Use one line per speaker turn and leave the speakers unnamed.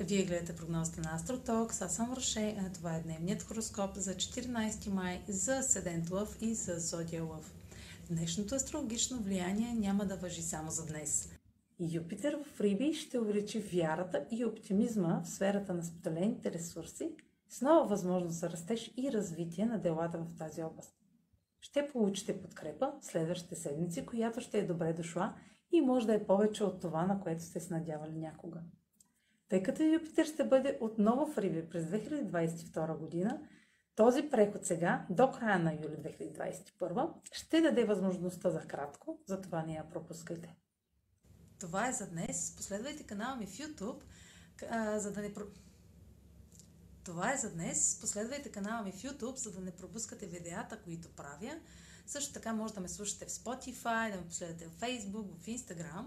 Вие гледате прогнозата на Астротокс, аз съм Роше, а това е дневният хороскоп за 14 май за Седент Лъв и за Зодия Лъв. Днешното астрологично влияние няма да въжи само за днес. Юпитер в Риби ще увеличи вярата и оптимизма в сферата на споделените ресурси с нова възможност за растеж и развитие на делата в тази област. Ще получите подкрепа в следващите седмици, която ще е добре дошла и може да е повече от това, на което сте се надявали някога. Тъй като Юпитер ще бъде отново в Риби през 2022 година, този преход сега, до края на юли 2021, ще даде възможността за кратко, затова не я пропускайте. Това е за днес. Последвайте канала ми в YouTube, за да не... Това е за днес. Последвайте канала ми в YouTube, за да не пропускате видеята, които правя. Също така може да ме слушате в Spotify, да ме последвате в Facebook, в Instagram.